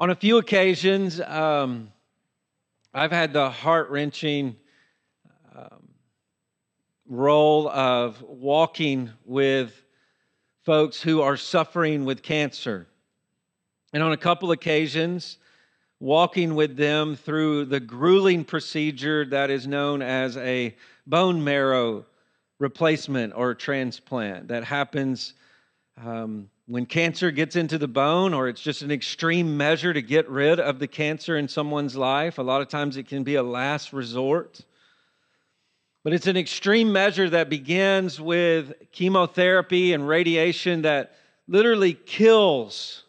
On a few occasions, um, I've had the heart wrenching um, role of walking with folks who are suffering with cancer. And on a couple occasions, walking with them through the grueling procedure that is known as a bone marrow replacement or transplant that happens um, when cancer gets into the bone, or it's just an extreme measure to get rid of the cancer in someone's life. A lot of times it can be a last resort. But it's an extreme measure that begins with chemotherapy and radiation that literally kills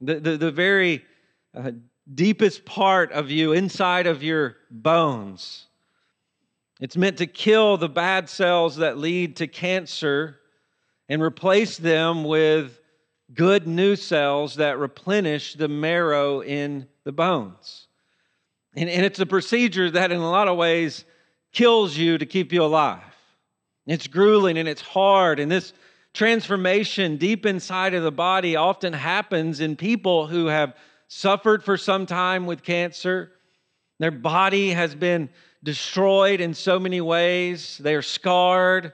the, the, the very uh, deepest part of you, inside of your bones. It's meant to kill the bad cells that lead to cancer and replace them with good new cells that replenish the marrow in the bones. And, and it's a procedure that, in a lot of ways, kills you to keep you alive. It's grueling and it's hard. And this transformation deep inside of the body often happens in people who have suffered for some time with cancer. Their body has been destroyed in so many ways. They are scarred,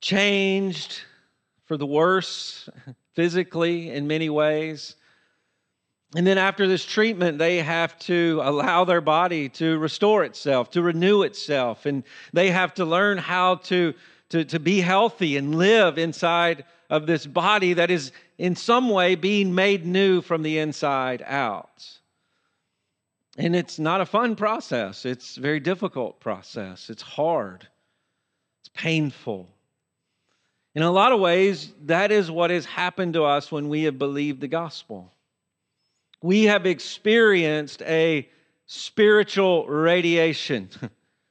changed for the worse physically in many ways. And then after this treatment, they have to allow their body to restore itself, to renew itself. And they have to learn how to, to, to be healthy and live inside of this body that is in some way being made new from the inside out. And it's not a fun process. It's a very difficult process. It's hard. It's painful. In a lot of ways, that is what has happened to us when we have believed the gospel. We have experienced a spiritual radiation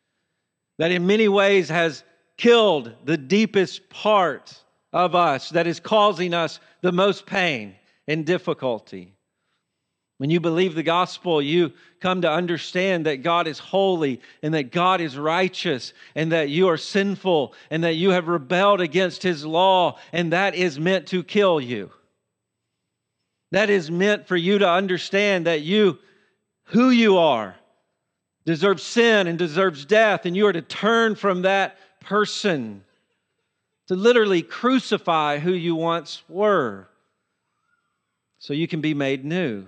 that in many ways has killed the deepest part of us that is causing us the most pain and difficulty. When you believe the gospel, you come to understand that God is holy and that God is righteous and that you are sinful and that you have rebelled against his law, and that is meant to kill you. That is meant for you to understand that you, who you are, deserves sin and deserves death, and you are to turn from that person, to literally crucify who you once were, so you can be made new.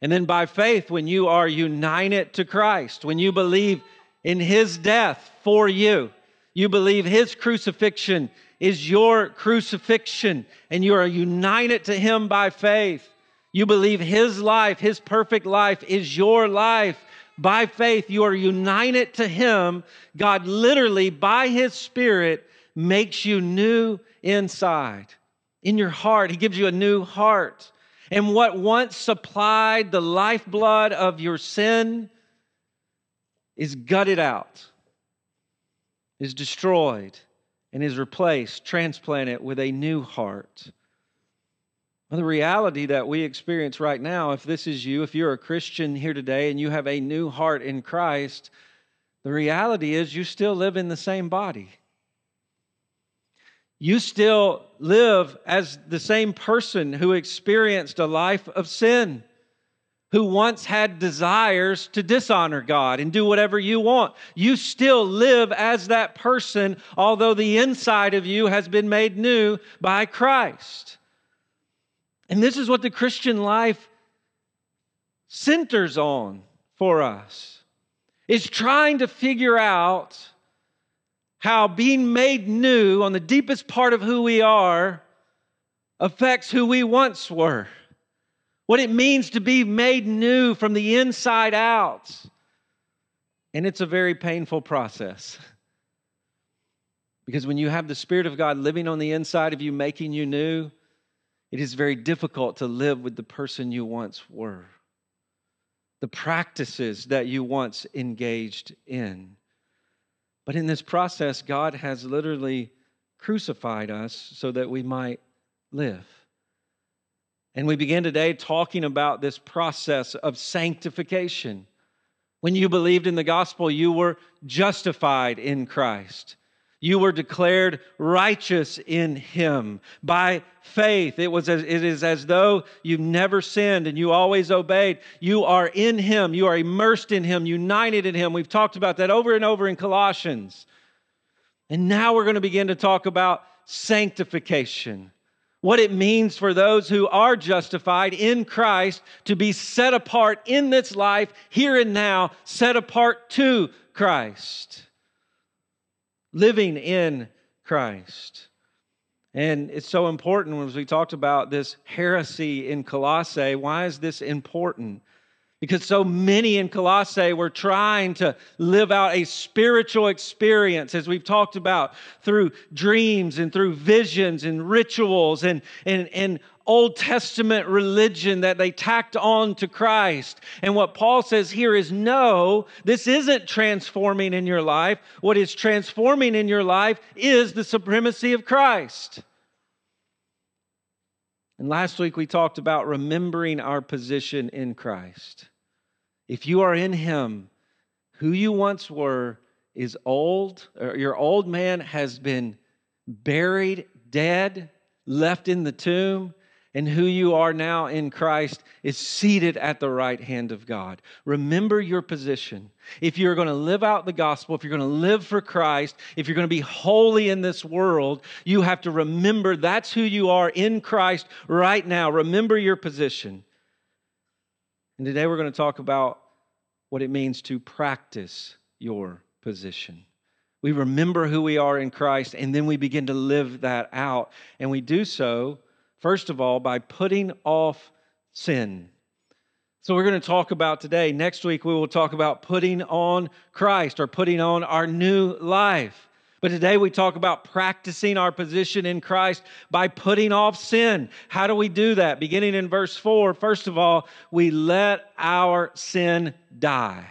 And then by faith, when you are united to Christ, when you believe in his death for you, you believe his crucifixion is your crucifixion, and you are united to him by faith. You believe his life, his perfect life, is your life. By faith, you are united to him. God literally, by his spirit, makes you new inside. In your heart, he gives you a new heart. And what once supplied the lifeblood of your sin is gutted out, is destroyed, and is replaced, transplanted with a new heart. Well, the reality that we experience right now, if this is you, if you're a Christian here today and you have a new heart in Christ, the reality is you still live in the same body you still live as the same person who experienced a life of sin, who once had desires to dishonor God and do whatever you want. You still live as that person, although the inside of you has been made new by Christ. And this is what the Christian life centers on for us is trying to figure out how being made new on the deepest part of who we are affects who we once were. What it means to be made new from the inside out. And it's a very painful process. Because when you have the Spirit of God living on the inside of you, making you new, it is very difficult to live with the person you once were, the practices that you once engaged in. But in this process, God has literally crucified us so that we might live. And we begin today talking about this process of sanctification. When you believed in the gospel, you were justified in Christ. You were declared righteous in him by faith. It, was as, it is as though you never sinned and you always obeyed. You are in him. You are immersed in him, united in him. We've talked about that over and over in Colossians. And now we're going to begin to talk about sanctification. What it means for those who are justified in Christ to be set apart in this life, here and now, set apart to Christ living in Christ. And it's so important as we talked about this heresy in Colossae. Why is this important? Because so many in Colossae were trying to live out a spiritual experience, as we've talked about, through dreams and through visions and rituals and, and, and Old Testament religion that they tacked on to Christ. And what Paul says here is no, this isn't transforming in your life. What is transforming in your life is the supremacy of Christ. And last week we talked about remembering our position in Christ. If you are in Him, who you once were is old, your old man has been buried, dead, left in the tomb and who you are now in Christ is seated at the right hand of God. Remember your position. If you're going to live out the gospel, if you're going to live for Christ, if you're going to be holy in this world, you have to remember that's who you are in Christ right now. Remember your position. And today we're going to talk about what it means to practice your position. We remember who we are in Christ, and then we begin to live that out. And we do so First of all, by putting off sin. So, we're going to talk about today. Next week, we will talk about putting on Christ or putting on our new life. But today, we talk about practicing our position in Christ by putting off sin. How do we do that? Beginning in verse 4, first of all, we let our sin die.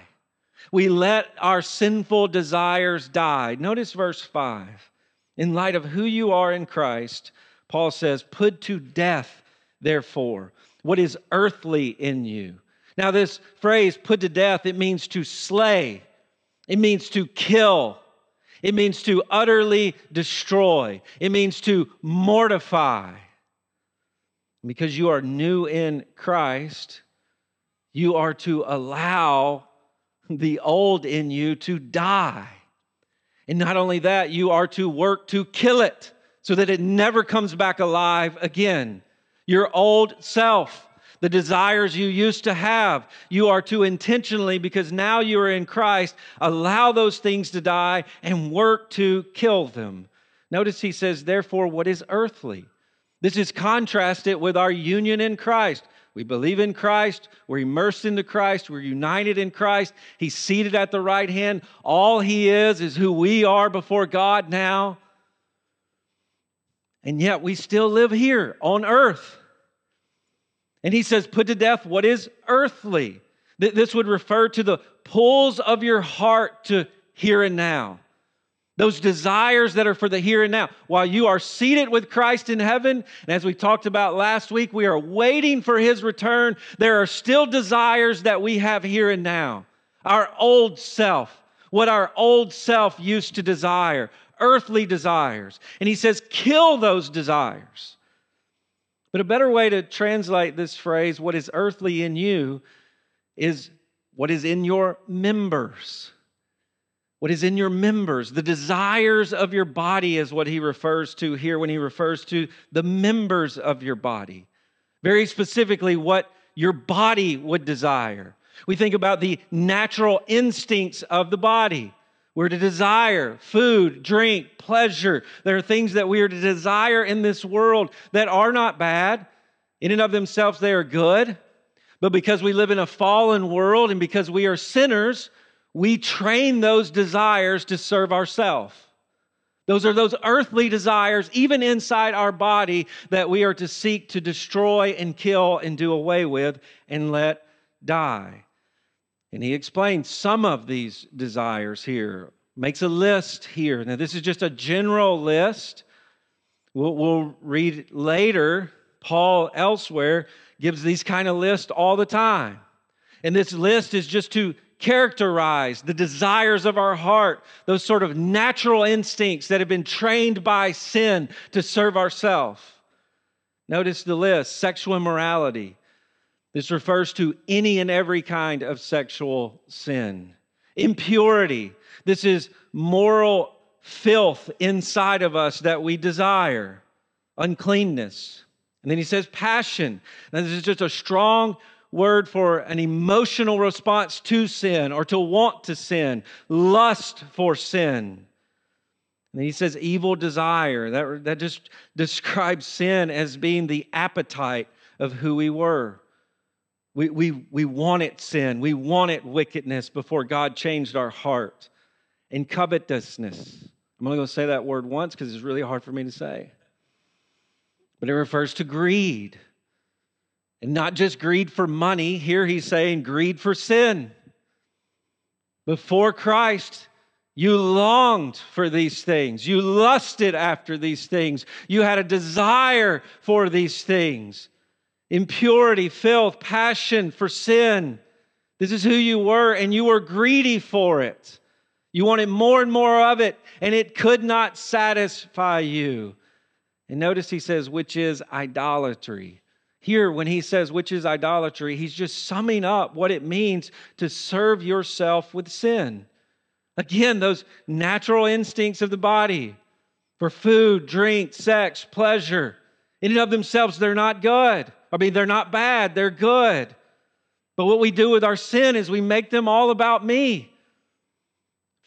We let our sinful desires die. Notice verse 5. In light of who you are in Christ, Paul says, Put to death, therefore, what is earthly in you. Now, this phrase, put to death, it means to slay, it means to kill, it means to utterly destroy, it means to mortify. Because you are new in Christ, you are to allow the old in you to die. And not only that, you are to work to kill it so that it never comes back alive again. Your old self, the desires you used to have, you are to intentionally, because now you are in Christ, allow those things to die and work to kill them. Notice he says, therefore, what is earthly? This is contrasted with our union in Christ. We believe in Christ. We're immersed into Christ. We're united in Christ. He's seated at the right hand. All He is is who we are before God now. And yet we still live here on earth. And he says, Put to death what is earthly. This would refer to the pulls of your heart to here and now. Those desires that are for the here and now. While you are seated with Christ in heaven, and as we talked about last week, we are waiting for his return, there are still desires that we have here and now. Our old self, what our old self used to desire, earthly desires. And he says, kill those desires. But a better way to translate this phrase, what is earthly in you, is what is in your members. What is in your members, the desires of your body is what he refers to here when he refers to the members of your body. Very specifically, what your body would desire. We think about the natural instincts of the body. We're to desire food, drink, pleasure. There are things that we are to desire in this world that are not bad. In and of themselves, they are good. But because we live in a fallen world and because we are sinners, we train those desires to serve ourselves. Those are those earthly desires, even inside our body, that we are to seek to destroy and kill and do away with and let die. And he explains some of these desires here, makes a list here. Now, this is just a general list. We'll, we'll read later. Paul elsewhere gives these kind of lists all the time. And this list is just to characterize the desires of our heart, those sort of natural instincts that have been trained by sin to serve ourselves. Notice the list sexual immorality. This refers to any and every kind of sexual sin. Impurity. This is moral filth inside of us that we desire. Uncleanness. And then he says passion. Now, this is just a strong word for an emotional response to sin or to want to sin, lust for sin. And he says evil desire. That, that just describes sin as being the appetite of who we were. We, we, we wanted sin, we wanted wickedness before God changed our heart. And covetousness. I'm only going to say that word once because it's really hard for me to say. But it refers to greed. And not just greed for money. Here he's saying greed for sin. Before Christ, you longed for these things. You lusted after these things. You had a desire for these things. Impurity, filth, passion for sin. This is who you were, and you were greedy for it. You wanted more and more of it, and it could not satisfy you. And notice he says, which is idolatry. Here, when he says, which is idolatry, he's just summing up what it means to serve yourself with sin. Again, those natural instincts of the body for food, drink, sex, pleasure. In and of themselves, they're not good. I mean, they're not bad, they're good. But what we do with our sin is we make them all about me.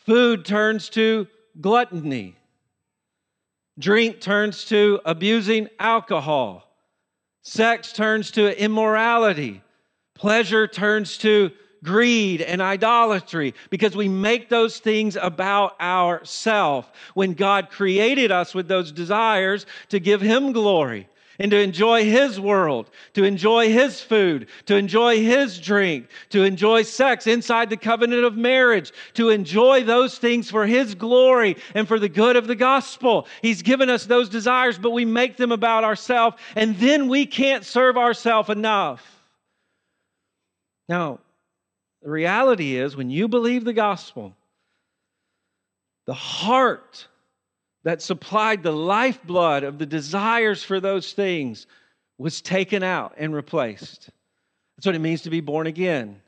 Food turns to gluttony, drink turns to abusing alcohol, sex turns to immorality, pleasure turns to greed and idolatry because we make those things about ourselves when God created us with those desires to give Him glory and to enjoy His world, to enjoy His food, to enjoy His drink, to enjoy sex inside the covenant of marriage, to enjoy those things for His glory and for the good of the gospel. He's given us those desires, but we make them about ourselves, and then we can't serve ourselves enough. Now, the reality is, when you believe the gospel, the heart that supplied the lifeblood of the desires for those things was taken out and replaced. That's what it means to be born again.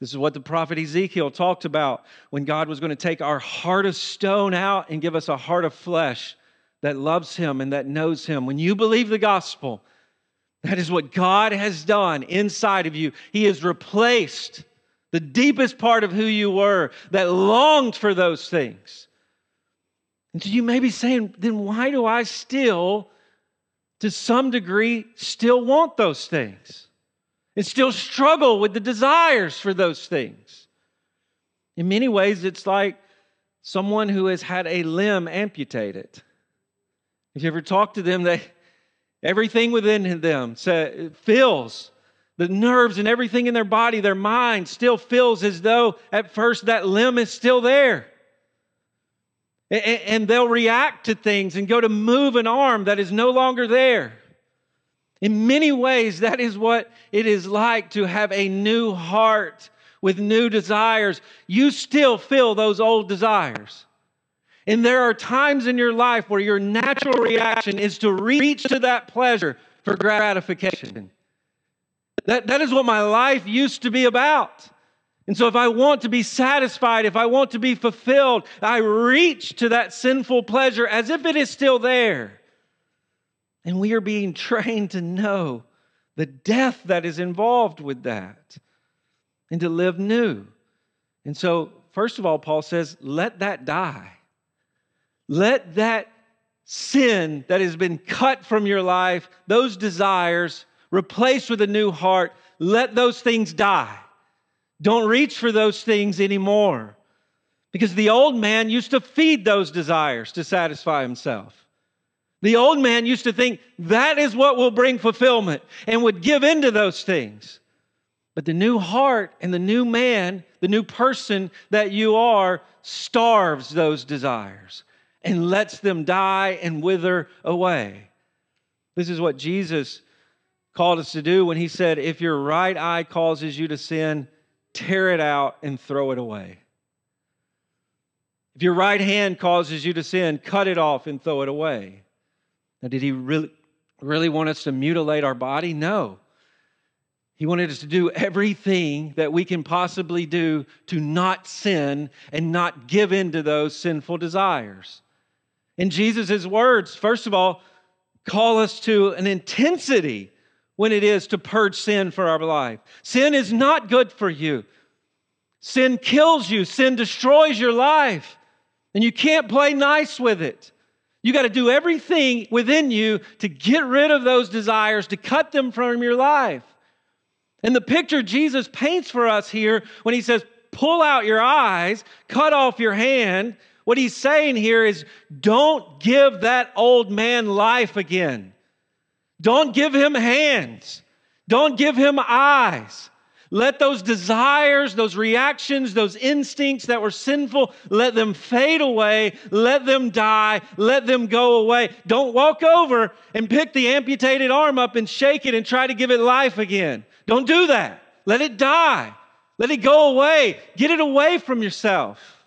This is what the prophet Ezekiel talked about when God was going to take our heart of stone out and give us a heart of flesh that loves Him and that knows Him. When you believe the gospel, that is what God has done inside of you. He has replaced the deepest part of who you were that longed for those things. And so you may be saying, then why do I still, to some degree, still want those things and still struggle with the desires for those things? In many ways, it's like someone who has had a limb amputated. If you ever talk to them, they everything within them feels the nerves and everything in their body, their mind still feels as though at first that limb is still there. And they'll react to things and go to move an arm that is no longer there. In many ways, that is what it is like to have a new heart with new desires. You still feel those old desires. And there are times in your life where your natural reaction is to reach to that pleasure for gratification. That, that is what my life used to be about. And so, if I want to be satisfied, if I want to be fulfilled, I reach to that sinful pleasure as if it is still there. And we are being trained to know the death that is involved with that and to live new. And so, first of all, Paul says, let that die. Let that sin that has been cut from your life, those desires, replaced with a new heart, let those things die. Don't reach for those things anymore. Because the old man used to feed those desires to satisfy himself. The old man used to think that is what will bring fulfillment and would give into those things. But the new heart and the new man, the new person that you are, starves those desires and lets them die and wither away. This is what Jesus called us to do when he said, If your right eye causes you to sin, tear it out and throw it away. If your right hand causes you to sin, cut it off and throw it away. Now, did he really, really want us to mutilate our body? No. He wanted us to do everything that we can possibly do to not sin and not give in to those sinful desires. In Jesus' words, first of all, call us to an intensity when it is to purge sin for our life. Sin is not good for you. Sin kills you, sin destroys your life, and you can't play nice with it. You got to do everything within you to get rid of those desires, to cut them from your life. And the picture Jesus paints for us here when he says, pull out your eyes, cut off your hand, what he's saying here is don't give that old man life again. Don't give him hands. Don't give him eyes. Let those desires, those reactions, those instincts that were sinful, let them fade away. Let them die. Let them go away. Don't walk over and pick the amputated arm up and shake it and try to give it life again. Don't do that. Let it die. Let it go away. Get it away from yourself.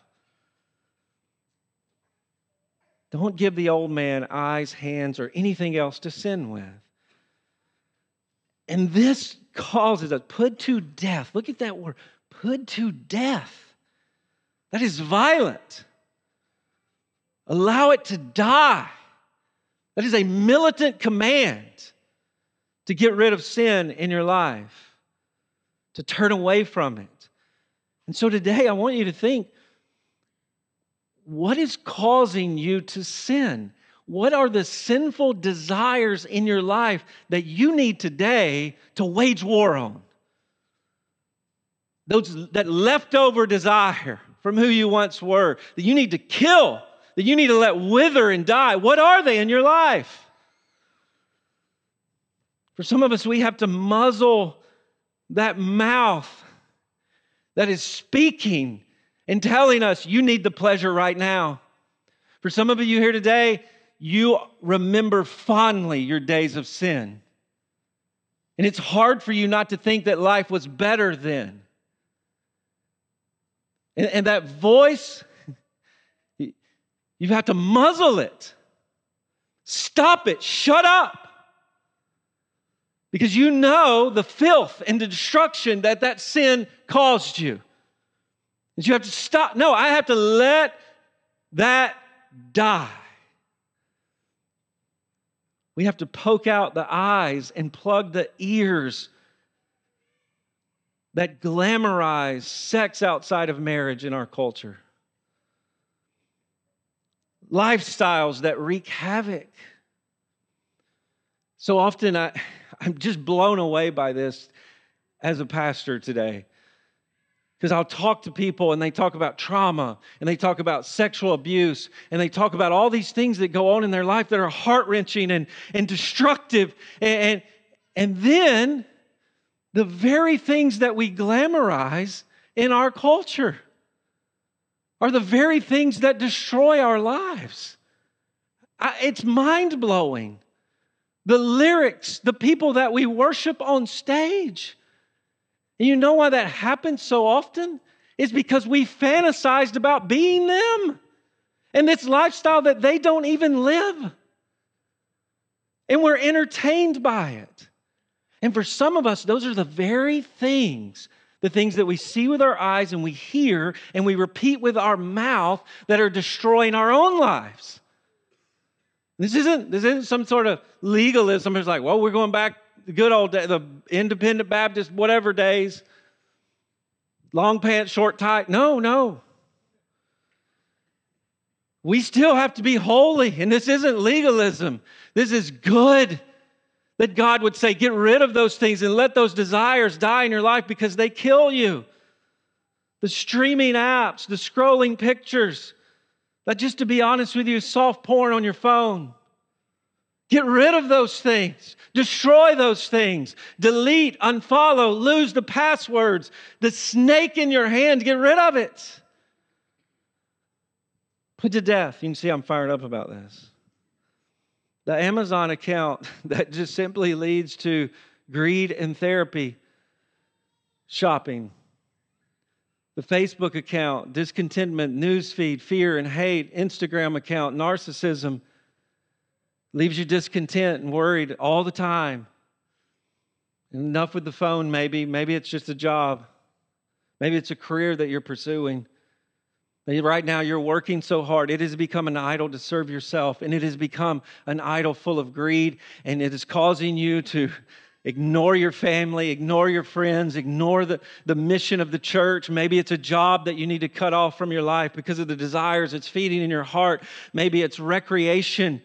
Don't give the old man eyes, hands, or anything else to sin with. And this causes us put to death. Look at that word put to death. That is violent. Allow it to die. That is a militant command to get rid of sin in your life, to turn away from it. And so today I want you to think what is causing you to sin? What are the sinful desires in your life that you need today to wage war on? Those, that leftover desire from who you once were, that you need to kill, that you need to let wither and die. What are they in your life? For some of us, we have to muzzle that mouth that is speaking and telling us you need the pleasure right now. For some of you here today, you remember fondly your days of sin. And it's hard for you not to think that life was better then. And, and that voice, you have to muzzle it. Stop it. Shut up. Because you know the filth and the destruction that that sin caused you. And you have to stop. No, I have to let that die. We have to poke out the eyes and plug the ears that glamorize sex outside of marriage in our culture. Lifestyles that wreak havoc. So often I, I'm just blown away by this as a pastor today. Because I'll talk to people and they talk about trauma and they talk about sexual abuse and they talk about all these things that go on in their life that are heart wrenching and, and destructive. And, and then the very things that we glamorize in our culture are the very things that destroy our lives. It's mind blowing. The lyrics, the people that we worship on stage and you know why that happens so often? It's because we fantasized about being them and this lifestyle that they don't even live. And we're entertained by it. And for some of us, those are the very things, the things that we see with our eyes and we hear and we repeat with our mouth that are destroying our own lives. This isn't, this isn't some sort of legalism. It's like, well, we're going back the good old day, the independent Baptist, whatever days, long pants, short tie. No, no. We still have to be holy, and this isn't legalism. This is good that God would say, get rid of those things and let those desires die in your life because they kill you. The streaming apps, the scrolling pictures, that just to be honest with you, soft porn on your phone. Get rid of those things. Destroy those things. Delete, unfollow, lose the passwords, the snake in your hand. Get rid of it. Put to death. You can see I'm fired up about this. The Amazon account that just simply leads to greed and therapy shopping. the Facebook account, discontentment, newsfeed, fear and hate, Instagram account, narcissism leaves you discontent and worried all the time. Enough with the phone, maybe. Maybe it's just a job. Maybe it's a career that you're pursuing. Maybe right now you're working so hard, it has become an idol to serve yourself, and it has become an idol full of greed, and it is causing you to ignore your family, ignore your friends, ignore the, the mission of the church. Maybe it's a job that you need to cut off from your life because of the desires it's feeding in your heart. Maybe it's recreation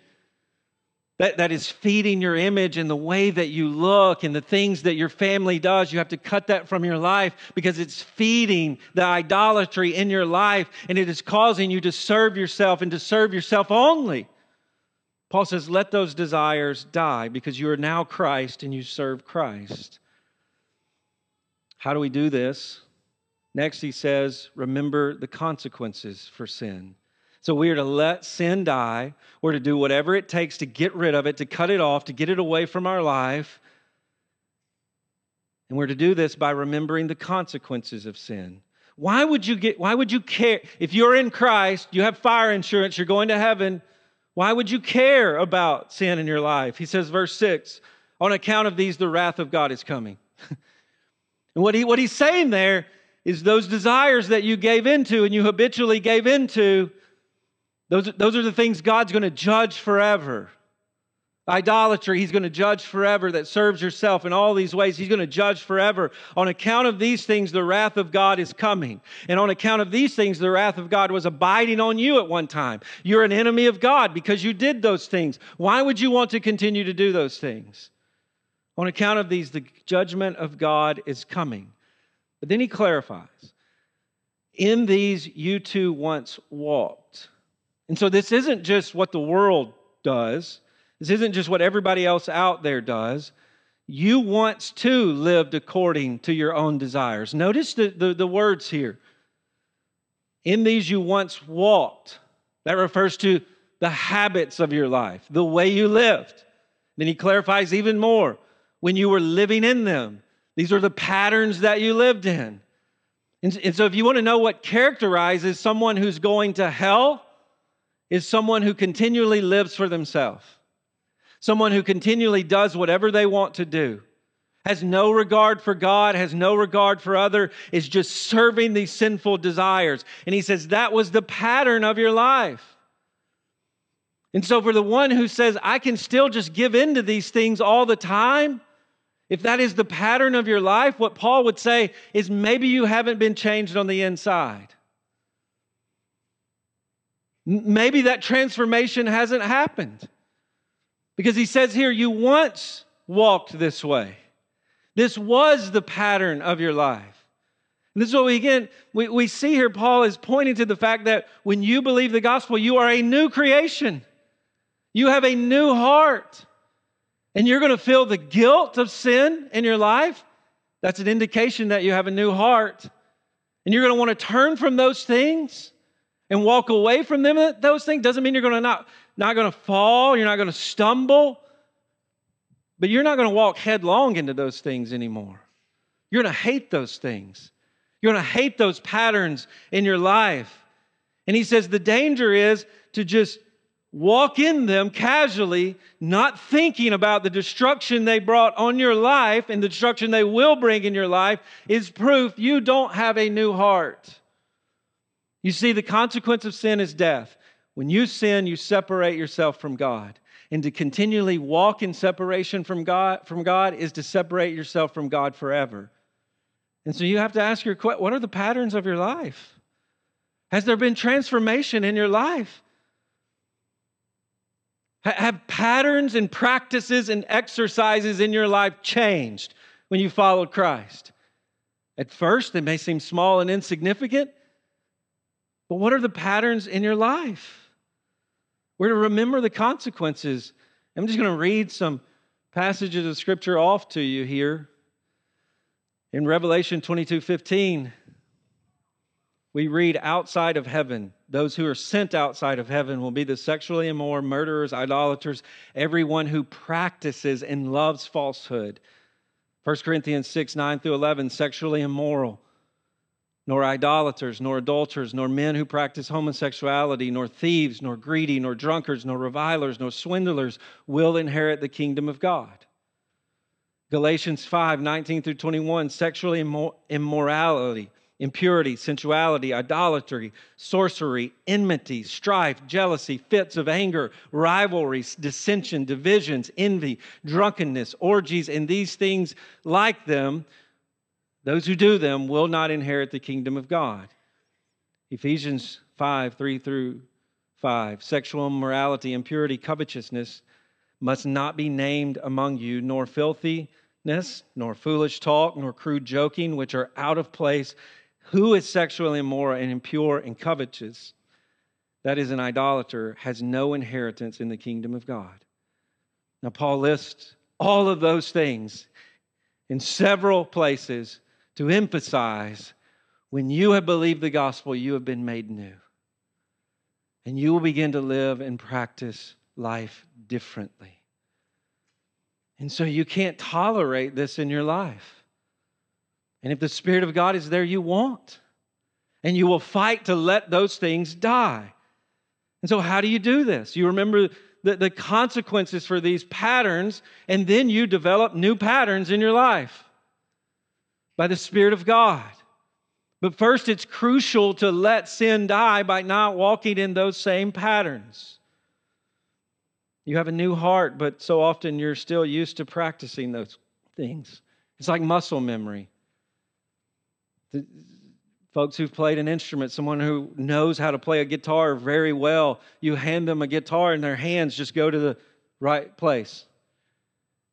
that, that is feeding your image and the way that you look and the things that your family does. You have to cut that from your life because it's feeding the idolatry in your life and it is causing you to serve yourself and to serve yourself only. Paul says, Let those desires die because you are now Christ and you serve Christ. How do we do this? Next, he says, Remember the consequences for sin. So we are to let sin die. We're to do whatever it takes to get rid of it, to cut it off, to get it away from our life. And we're to do this by remembering the consequences of sin. Why would you get why would you care if you're in Christ, you have fire insurance, you're going to heaven, why would you care about sin in your life? He says verse 6, on account of these the wrath of God is coming. and what he what he's saying there is those desires that you gave into and you habitually gave into those, those are the things God's going to judge forever. Idolatry, he's going to judge forever that serves yourself in all these ways. He's going to judge forever. On account of these things, the wrath of God is coming. And on account of these things, the wrath of God was abiding on you at one time. You're an enemy of God because you did those things. Why would you want to continue to do those things? On account of these, the judgment of God is coming. But then he clarifies In these you too once walked and so this isn't just what the world does, this isn't just what everybody else out there does. You once too lived according to your own desires. Notice the, the, the words here. In these you once walked. That refers to the habits of your life, the way you lived. Then he clarifies even more when you were living in them. These are the patterns that you lived in. And, and so, if you want to know what characterizes someone who's going to hell, is someone who continually lives for themselves, someone who continually does whatever they want to do, has no regard for God, has no regard for other, is just serving these sinful desires. And he says that was the pattern of your life. And so, for the one who says, I can still just give in to these things all the time, if that is the pattern of your life, what Paul would say is maybe you haven't been changed on the inside. Maybe that transformation hasn't happened. Because he says here, you once walked this way. This was the pattern of your life. And this is what we again we, we see here. Paul is pointing to the fact that when you believe the gospel, you are a new creation. You have a new heart. And you're going to feel the guilt of sin in your life. That's an indication that you have a new heart. And you're going to want to turn from those things and walk away from them, those things doesn't mean you're going to not, not going to fall, you're not going to stumble, but you're not going to walk headlong into those things anymore. You're going to hate those things. You're going to hate those patterns in your life. And he says the danger is to just walk in them casually, not thinking about the destruction they brought on your life and the destruction they will bring in your life, is proof you don't have a new heart. You see, the consequence of sin is death. When you sin, you separate yourself from God. And to continually walk in separation from God, from God is to separate yourself from God forever. And so you have to ask your question what are the patterns of your life? Has there been transformation in your life? Have patterns and practices and exercises in your life changed when you followed Christ? At first, they may seem small and insignificant, but what are the patterns in your life? We're to remember the consequences. I'm just going to read some passages of scripture off to you here. In Revelation 22 15, we read outside of heaven. Those who are sent outside of heaven will be the sexually immoral, murderers, idolaters, everyone who practices and loves falsehood. 1 Corinthians 6 9 through 11, sexually immoral nor idolaters, nor adulterers, nor men who practice homosexuality, nor thieves, nor greedy, nor drunkards, nor revilers, nor swindlers will inherit the kingdom of God. Galatians 5 19 through 21, sexual immorality, impurity, sensuality, idolatry, sorcery, enmity, strife, jealousy, fits of anger, rivalries, dissension, divisions, envy, drunkenness, orgies, and these things like them those who do them will not inherit the kingdom of God. Ephesians 5 3 through 5. Sexual immorality, impurity, covetousness must not be named among you, nor filthiness, nor foolish talk, nor crude joking, which are out of place. Who is sexually immoral and impure and covetous? That is an idolater, has no inheritance in the kingdom of God. Now, Paul lists all of those things in several places to emphasize when you have believed the gospel, you have been made new. And you will begin to live and practice life differently. And so you can't tolerate this in your life. And if the Spirit of God is there, you won't. And you will fight to let those things die. And so, how do you do this? You remember the, the consequences for these patterns, and then you develop new patterns in your life by the Spirit of God. But first, it's crucial to let sin die by not walking in those same patterns. You have a new heart, but so often you're still used to practicing those things. It's like muscle memory. The folks who've played an instrument, someone who knows how to play a guitar very well, you hand them a guitar and their hands just go to the right place.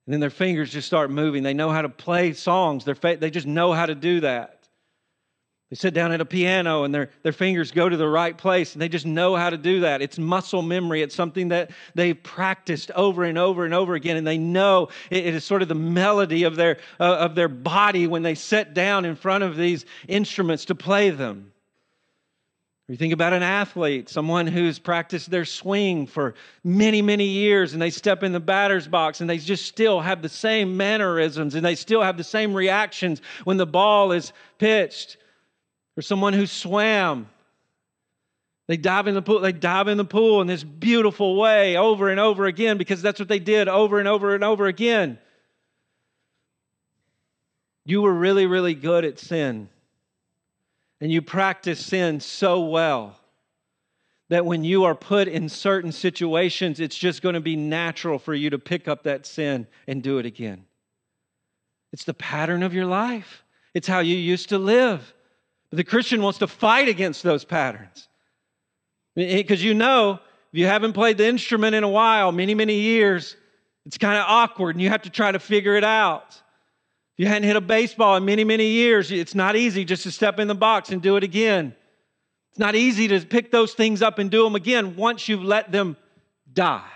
And then their fingers just start moving. They know how to play songs. They're, they just know how to do that. They sit down at a piano and their, their fingers go to the right place and they just know how to do that. It's muscle memory. It's something that they've practiced over and over and over again. And they know it, it is sort of the melody of their, uh, of their body when they sit down in front of these instruments to play them. You think about an athlete, someone who's practiced their swing for many, many years, and they step in the batter's box and they just still have the same mannerisms and they still have the same reactions when the ball is pitched. Or someone who swam. They dive in the pool, they dive in the pool in this beautiful way over and over again because that's what they did over and over and over again. You were really, really good at sin and you practice sin so well that when you are put in certain situations, it's just going to be natural for you to pick up that sin and do it again. It's the pattern of your life, it's how you used to live. But the Christian wants to fight against those patterns. Because you know, if you haven't played the instrument in a while, many, many years, it's kind of awkward and you have to try to figure it out. If you hadn't hit a baseball in many, many years, it's not easy just to step in the box and do it again. It's not easy to pick those things up and do them again once you've let them die.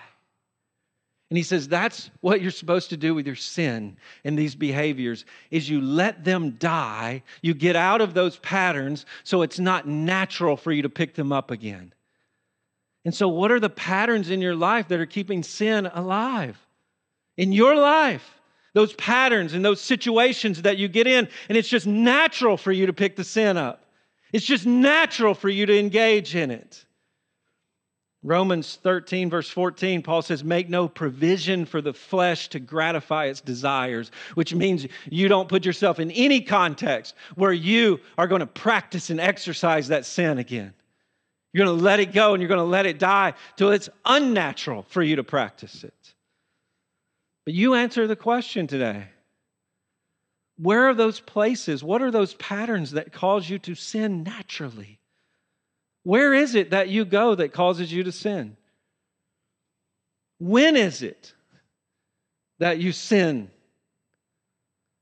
And he says that's what you're supposed to do with your sin and these behaviors is you let them die, you get out of those patterns so it's not natural for you to pick them up again. And so what are the patterns in your life that are keeping sin alive? In your life those patterns and those situations that you get in, and it's just natural for you to pick the sin up. It's just natural for you to engage in it. Romans 13, verse 14, Paul says, Make no provision for the flesh to gratify its desires, which means you don't put yourself in any context where you are going to practice and exercise that sin again. You're going to let it go and you're going to let it die till it's unnatural for you to practice it. But you answer the question today. Where are those places? What are those patterns that cause you to sin naturally? Where is it that you go that causes you to sin? When is it that you sin?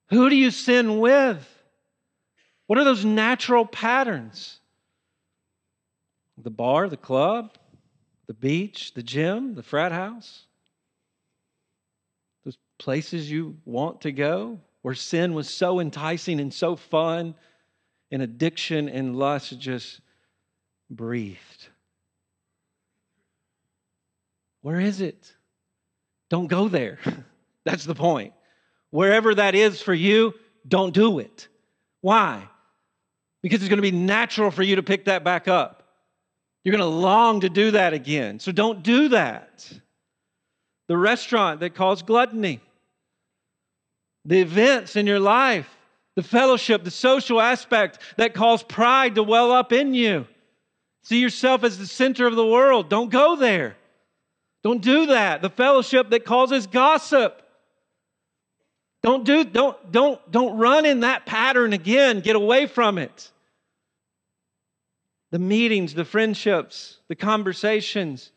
Who do you sin with? What are those natural patterns? The bar, the club, the beach, the gym, the frat house? Places you want to go, where sin was so enticing and so fun, and addiction and lust just breathed. Where is it? Don't go there. That's the point. Wherever that is for you, don't do it. Why? because it's going to be natural for you to pick that back up. You're going to long to do that again. So don't do that. The restaurant that caused gluttony, the events in your life, the fellowship, the social aspect that cause pride to well up in you. See yourself as the center of the world. Don't go there. Don't do that. The fellowship that causes gossip. Don't do don't don't don't run in that pattern again. Get away from it. The meetings, the friendships, the conversations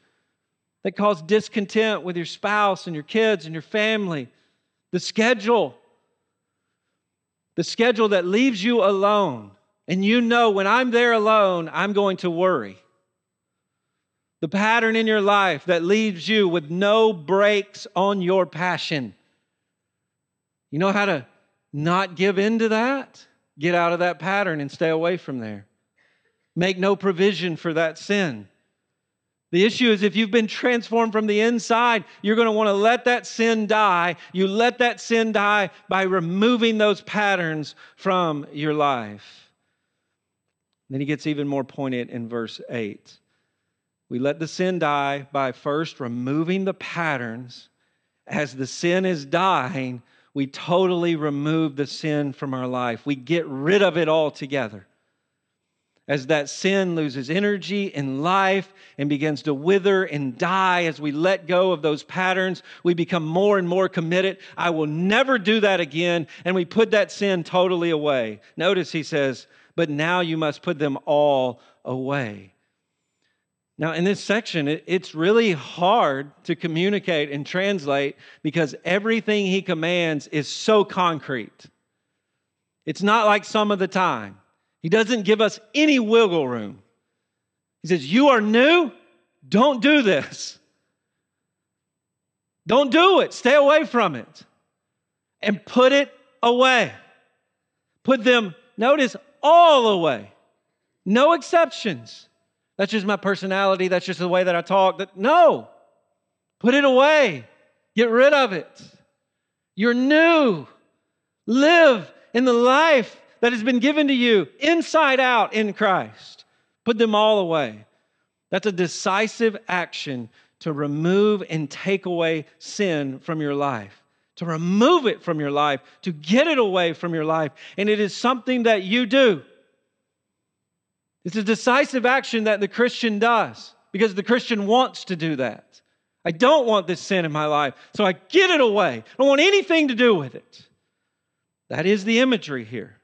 that cause discontent with your spouse and your kids and your family. The schedule. The schedule that leaves you alone. And you know when I'm there alone, I'm going to worry. The pattern in your life that leaves you with no brakes on your passion. You know how to not give in to that? Get out of that pattern and stay away from there. Make no provision for that sin. The issue is if you've been transformed from the inside, you're going to want to let that sin die. You let that sin die by removing those patterns from your life. Then he gets even more pointed in verse 8. We let the sin die by first removing the patterns. As the sin is dying, we totally remove the sin from our life. We get rid of it altogether. As that sin loses energy and life and begins to wither and die, as we let go of those patterns, we become more and more committed. I will never do that again. And we put that sin totally away. Notice he says, but now you must put them all away. Now, in this section, it's really hard to communicate and translate because everything he commands is so concrete. It's not like some of the time. He doesn't give us any wiggle room. He says, You are new, don't do this. Don't do it. Stay away from it. And put it away. Put them, notice, all away. No exceptions. That's just my personality. That's just the way that I talk. That, no, put it away. Get rid of it. You're new. Live in the life that has been given to you inside out in Christ. Put them all away. That's a decisive action to remove and take away sin from your life, to remove it from your life, to get it away from your life. And it is something that you do. It's a decisive action that the Christian does because the Christian wants to do that. I don't want this sin in my life, so I get it away. I don't want anything to do with it. That is the imagery here.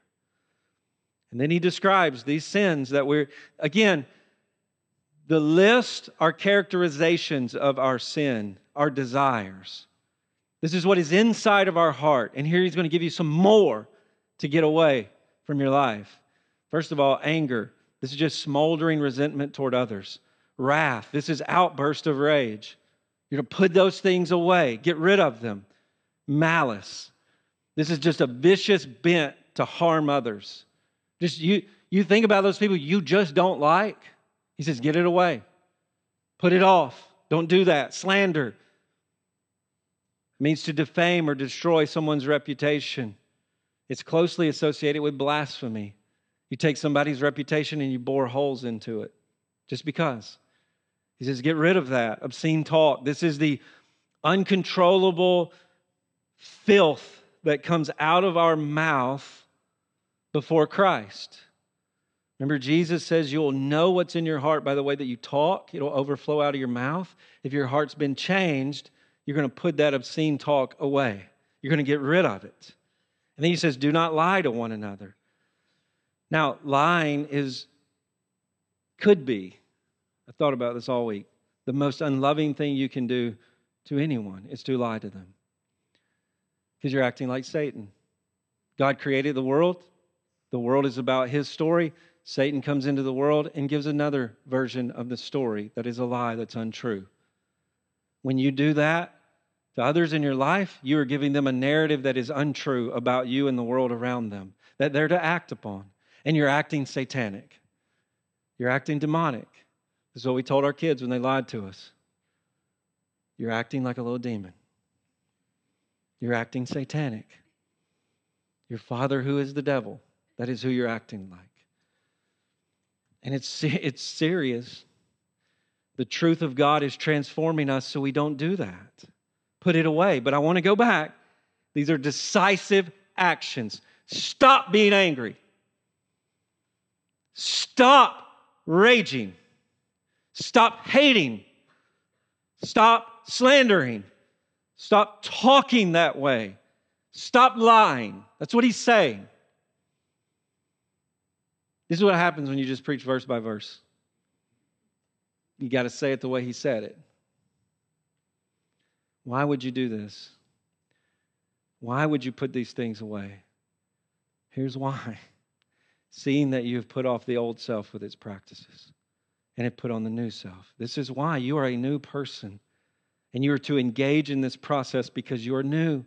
And then he describes these sins that we're, again, the list are characterizations of our sin, our desires. This is what is inside of our heart. And here he's going to give you some more to get away from your life. First of all, anger. This is just smoldering resentment toward others. Wrath. This is outburst of rage. You're going to put those things away, get rid of them. Malice. This is just a vicious bent to harm others. Just you, you think about those people you just don't like. He says, get it away. Put it off. Don't do that. Slander it means to defame or destroy someone's reputation. It's closely associated with blasphemy. You take somebody's reputation and you bore holes into it just because. He says, get rid of that obscene talk. This is the uncontrollable filth that comes out of our mouth before Christ. Remember, Jesus says you'll know what's in your heart by the way that you talk, it'll overflow out of your mouth. If your heart's been changed, you're going to put that obscene talk away, you're going to get rid of it. And then he says, Do not lie to one another. Now, lying is, could be, I thought about this all week, the most unloving thing you can do to anyone is to lie to them. Because you're acting like Satan. God created the world, the world is about his story. Satan comes into the world and gives another version of the story that is a lie that's untrue. When you do that to others in your life, you are giving them a narrative that is untrue about you and the world around them that they're to act upon and you're acting satanic. You're acting demonic. This is what we told our kids when they lied to us. You're acting like a little demon. You're acting satanic. Your father, who is the devil, that is who you're acting like. And it's, it's serious. The truth of God is transforming us so we don't do that. Put it away. But I want to go back. These are decisive actions. Stop being angry. Stop raging. Stop hating. Stop slandering. Stop talking that way. Stop lying. That's what he's saying. This is what happens when you just preach verse by verse. You got to say it the way he said it. Why would you do this? Why would you put these things away? Here's why. Seeing that you have put off the old self with its practices and have put on the new self. This is why you are a new person and you are to engage in this process because you are new.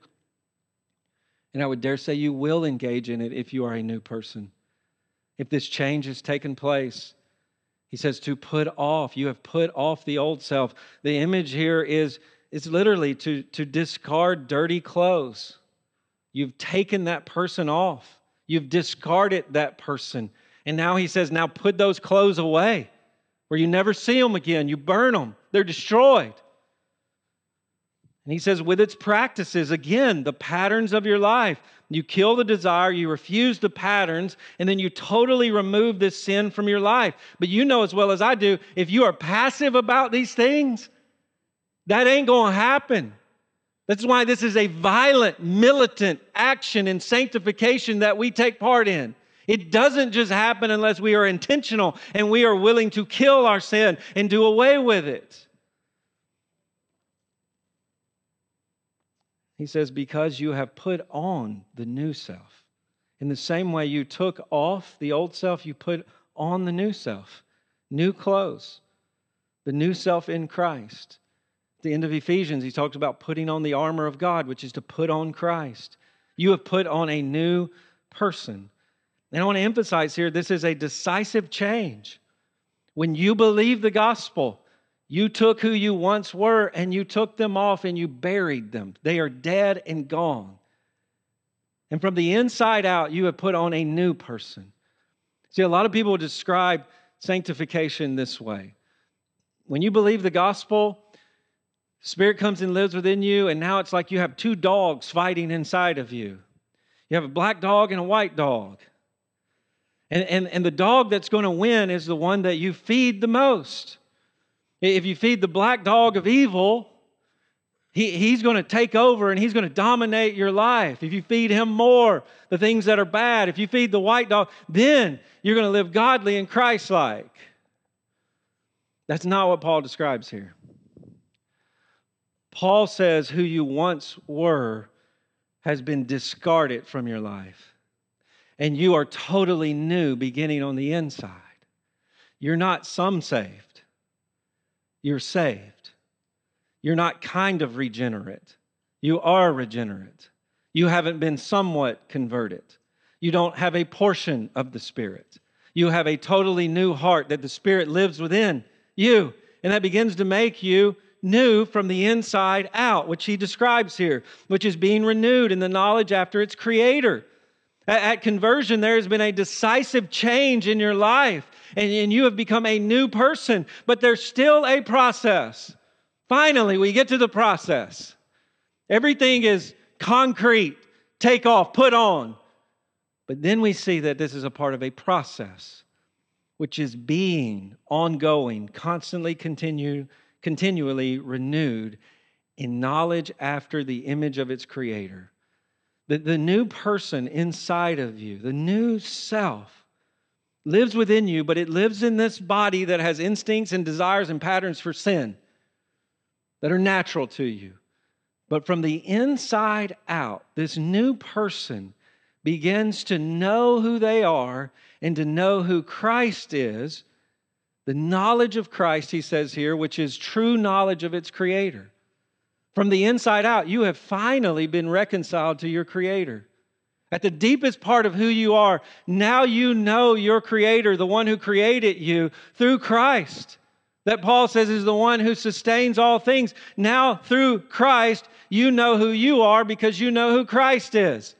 And I would dare say you will engage in it if you are a new person. If this change has taken place, he says to put off. You have put off the old self. The image here is, is literally to, to discard dirty clothes. You've taken that person off, you've discarded that person. And now he says, now put those clothes away where you never see them again. You burn them, they're destroyed. And he says, with its practices, again, the patterns of your life. You kill the desire, you refuse the patterns, and then you totally remove this sin from your life. But you know as well as I do, if you are passive about these things, that ain't to happen. That's why this is a violent, militant action in sanctification that we take part in. It doesn't just happen unless we are intentional and we are willing to kill our sin and do away with it. He says, Because you have put on the new self. In the same way you took off the old self, you put on the new self, new clothes, the new self in Christ. At the end of Ephesians, he talks about putting on the armor of God, which is to put on Christ. You have put on a new person. And I want to emphasize here this is a decisive change. When you believe the gospel, you took who you once were and you took them off and you buried them. They are dead and gone. And from the inside out, you have put on a new person. See, a lot of people describe sanctification this way. When you believe the gospel, Spirit comes and lives within you, and now it's like you have two dogs fighting inside of you. You have a black dog and a white dog. And, and, and the dog that's going to win is the one that you feed the most. If you feed the black dog of evil, he, he's going to take over and he's going to dominate your life. If you feed him more, the things that are bad, if you feed the white dog, then you're going to live godly and Christ like. That's not what Paul describes here. Paul says, Who you once were has been discarded from your life, and you are totally new beginning on the inside. You're not some saved you're saved. You're not kind of regenerate, you are regenerate. You haven't been somewhat converted. You don't have a portion of the Spirit. You have a totally new heart that the Spirit lives within you, and that begins to make you new from the inside out, which he describes here, which is being renewed in the knowledge after its creator. At, conversion, there has been a decisive change in your life and, and you have become a new person, but there's still a process. Finally, we get to the process. Everything is concrete, take off, put on. But then we see that this is a part of a process, which is being ongoing, constantly continue, continually renewed in knowledge after the image of its creator. The, the new person inside of you, the new self, lives within you, but it lives in this body that has instincts and desires and patterns for sin that are natural to you. But from the inside out, this new person begins to know who they are and to know who Christ is. The knowledge of Christ, he says here, which is true knowledge of its creator. From the inside out, you have finally been reconciled to your creator. At the deepest part of who you are, now you know your Creator, the one who created you through Christ. That Paul says is the one who sustains all things. Now, through Christ, you know who you are because you know who Christ is.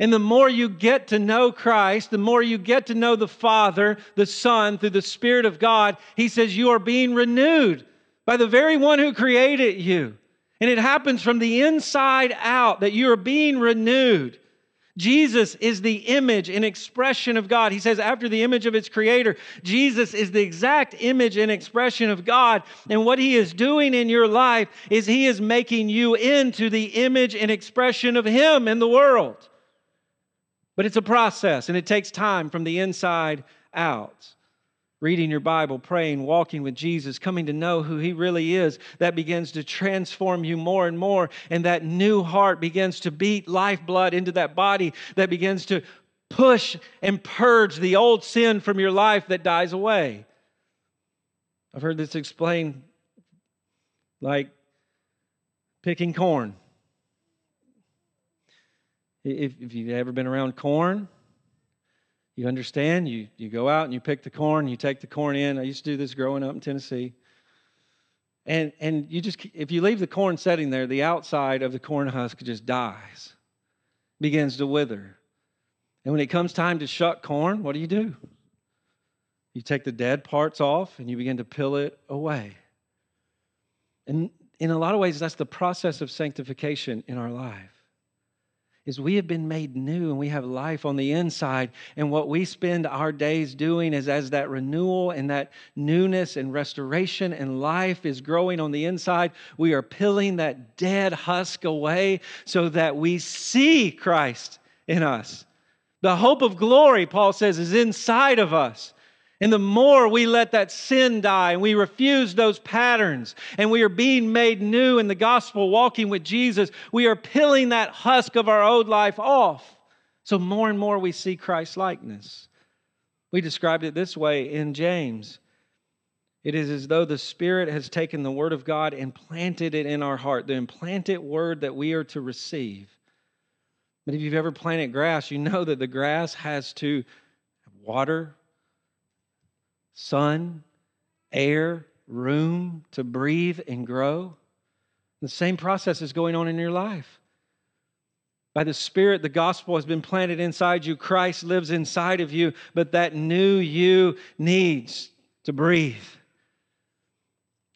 And the more you get to know Christ, the more you get to know the Father, the Son, through the Spirit of God, he says you are being renewed by the very one who created you. And it happens from the inside out that you are being renewed. Jesus is the image and expression of God. He says, after the image of its creator, Jesus is the exact image and expression of God. And what he is doing in your life is he is making you into the image and expression of him in the world. But it's a process and it takes time from the inside out reading your Bible, praying, walking with Jesus, coming to know who He really is, that begins to transform you more and more. And that new heart begins to beat lifeblood into that body that begins to push and purge the old sin from your life that dies away. I've heard this explained like picking corn. If, if you've ever been around corn, you understand? You, you go out and you pick the corn, you take the corn in. I used to do this growing up in Tennessee. And, and you just, if you leave the corn setting there, the outside of the corn husk just dies, begins to wither. And when it comes time to shuck corn, what do you do? You take the dead parts off and you begin to peel it away. And in a lot of ways, that's the process of sanctification in our life is we have been made new and we have life on the inside. And what we spend our days doing is as that renewal and that newness and restoration and life is growing on the inside, we are peeling that dead husk away so that we see Christ in us. The hope of glory, Paul says, is inside of us. And the more we let that sin die and we refuse those patterns and we are being made new in the gospel, walking with Jesus, we are peeling that husk of our old life off. So more and more we see Christ likeness. We described it this way in James. It is as though the Spirit has taken the Word of God and planted it in our heart, the implanted Word that we are to receive. But if you've ever planted grass, you know that the grass has to water, sun, air, room to breathe and grow. The same process is going on in your life. By the Spirit, the gospel has been planted inside you. Christ lives inside of you, but that new you needs to breathe.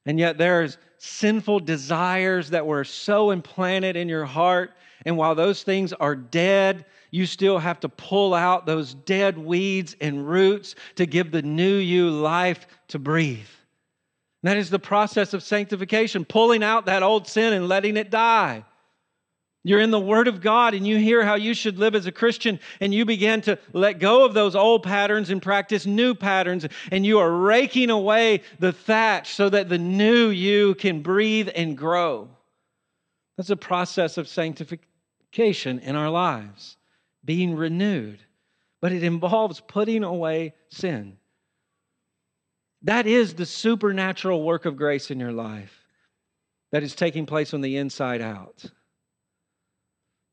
And yet, there's sinful desires that were so implanted in your heart. And while those things are dead, you still have to pull out those dead weeds and roots to give the new you life to breathe. That is the process of sanctification, pulling out that old sin and letting it die. You're in the Word of God and you hear how you should live as a Christian, and you begin to let go of those old patterns and practice new patterns, and you are raking away the thatch so that the new you can breathe and grow. That's a process of sanctification in our lives being renewed, but it involves putting away sin. That is the supernatural work of grace in your life that is taking place on the inside out.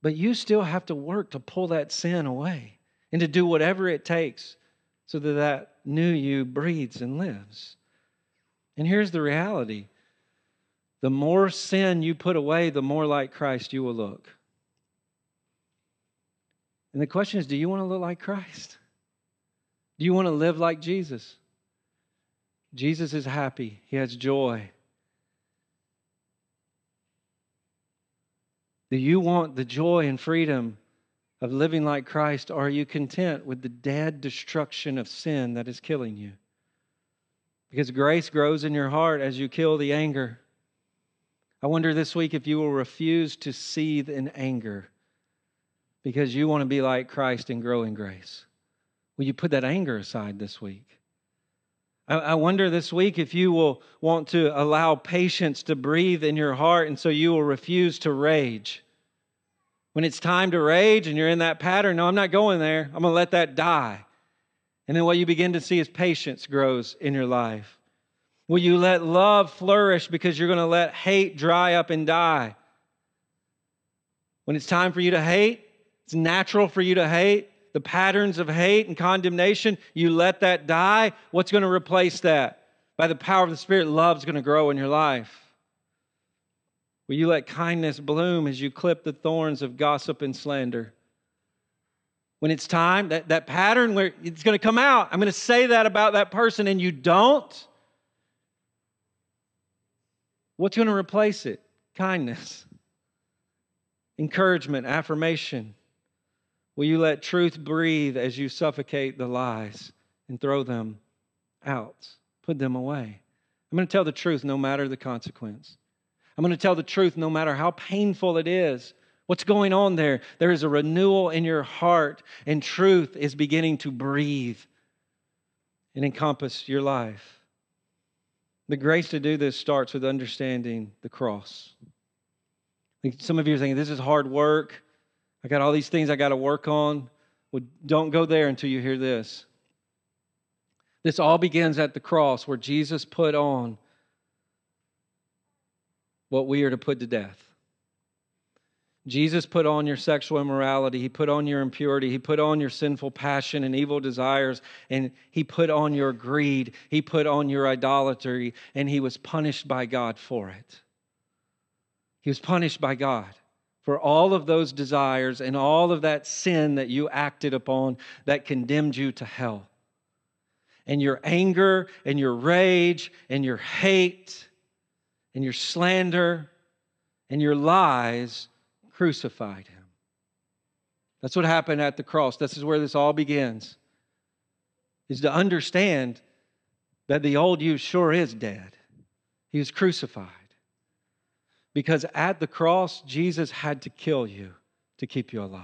But you still have to work to pull that sin away and to do whatever it takes so that that new you breathes and lives. And here's the reality the more sin you put away, the more like Christ you will look. And the question is do you want to look like Christ? Do you want to live like Jesus? Jesus is happy, he has joy. Do you want the joy and freedom of living like Christ, or are you content with the dead destruction of sin that is killing you? Because grace grows in your heart as you kill the anger. I wonder this week if you will refuse to seethe in anger because you want to be like Christ and grow in grace. Will you put that anger aside this week? I wonder this week if you will want to allow patience to breathe in your heart, and so you will refuse to rage. When it's time to rage and you're in that pattern, no, I'm not going there. I'm going to let that die. And then what you begin to see is patience grows in your life. Will you let love flourish because you're going to let hate dry up and die? When it's time for you to hate, it's natural for you to hate. The patterns of hate and condemnation, you let that die. What's going to replace that? By the power of the Spirit, love's going to grow in your life. Will you let kindness bloom as you clip the thorns of gossip and slander? When it's time, that, that pattern where it's going to come out, I'm going to say that about that person and you don't, what's going to replace it? Kindness, encouragement, affirmation. Will you let truth breathe as you suffocate the lies and throw them out? Put them away. I'm going to tell the truth no matter the consequence. I'm going to tell the truth no matter how painful it is. What's going on there? There is a renewal in your heart, and truth is beginning to breathe and encompass your life. The grace to do this starts with understanding the cross. Some of you are thinking, this is hard work. I got all these things I got to work on. Well, don't go there until you hear this. This all begins at the cross where Jesus put on what we are to put to death. Jesus put on your sexual immorality. He put on your impurity. He put on your sinful passion and evil desires. And he put on your greed. He put on your idolatry. And he was punished by God for it. He was punished by God for all of those desires and all of that sin that you acted upon that condemned you to hell. And your anger and your rage and your hate and your slander and your lies crucified him. That's what happened at the cross. This is where this all begins. Is to understand that the old you sure is dead. He was crucified. Because at the cross, Jesus had to kill you to keep you alive.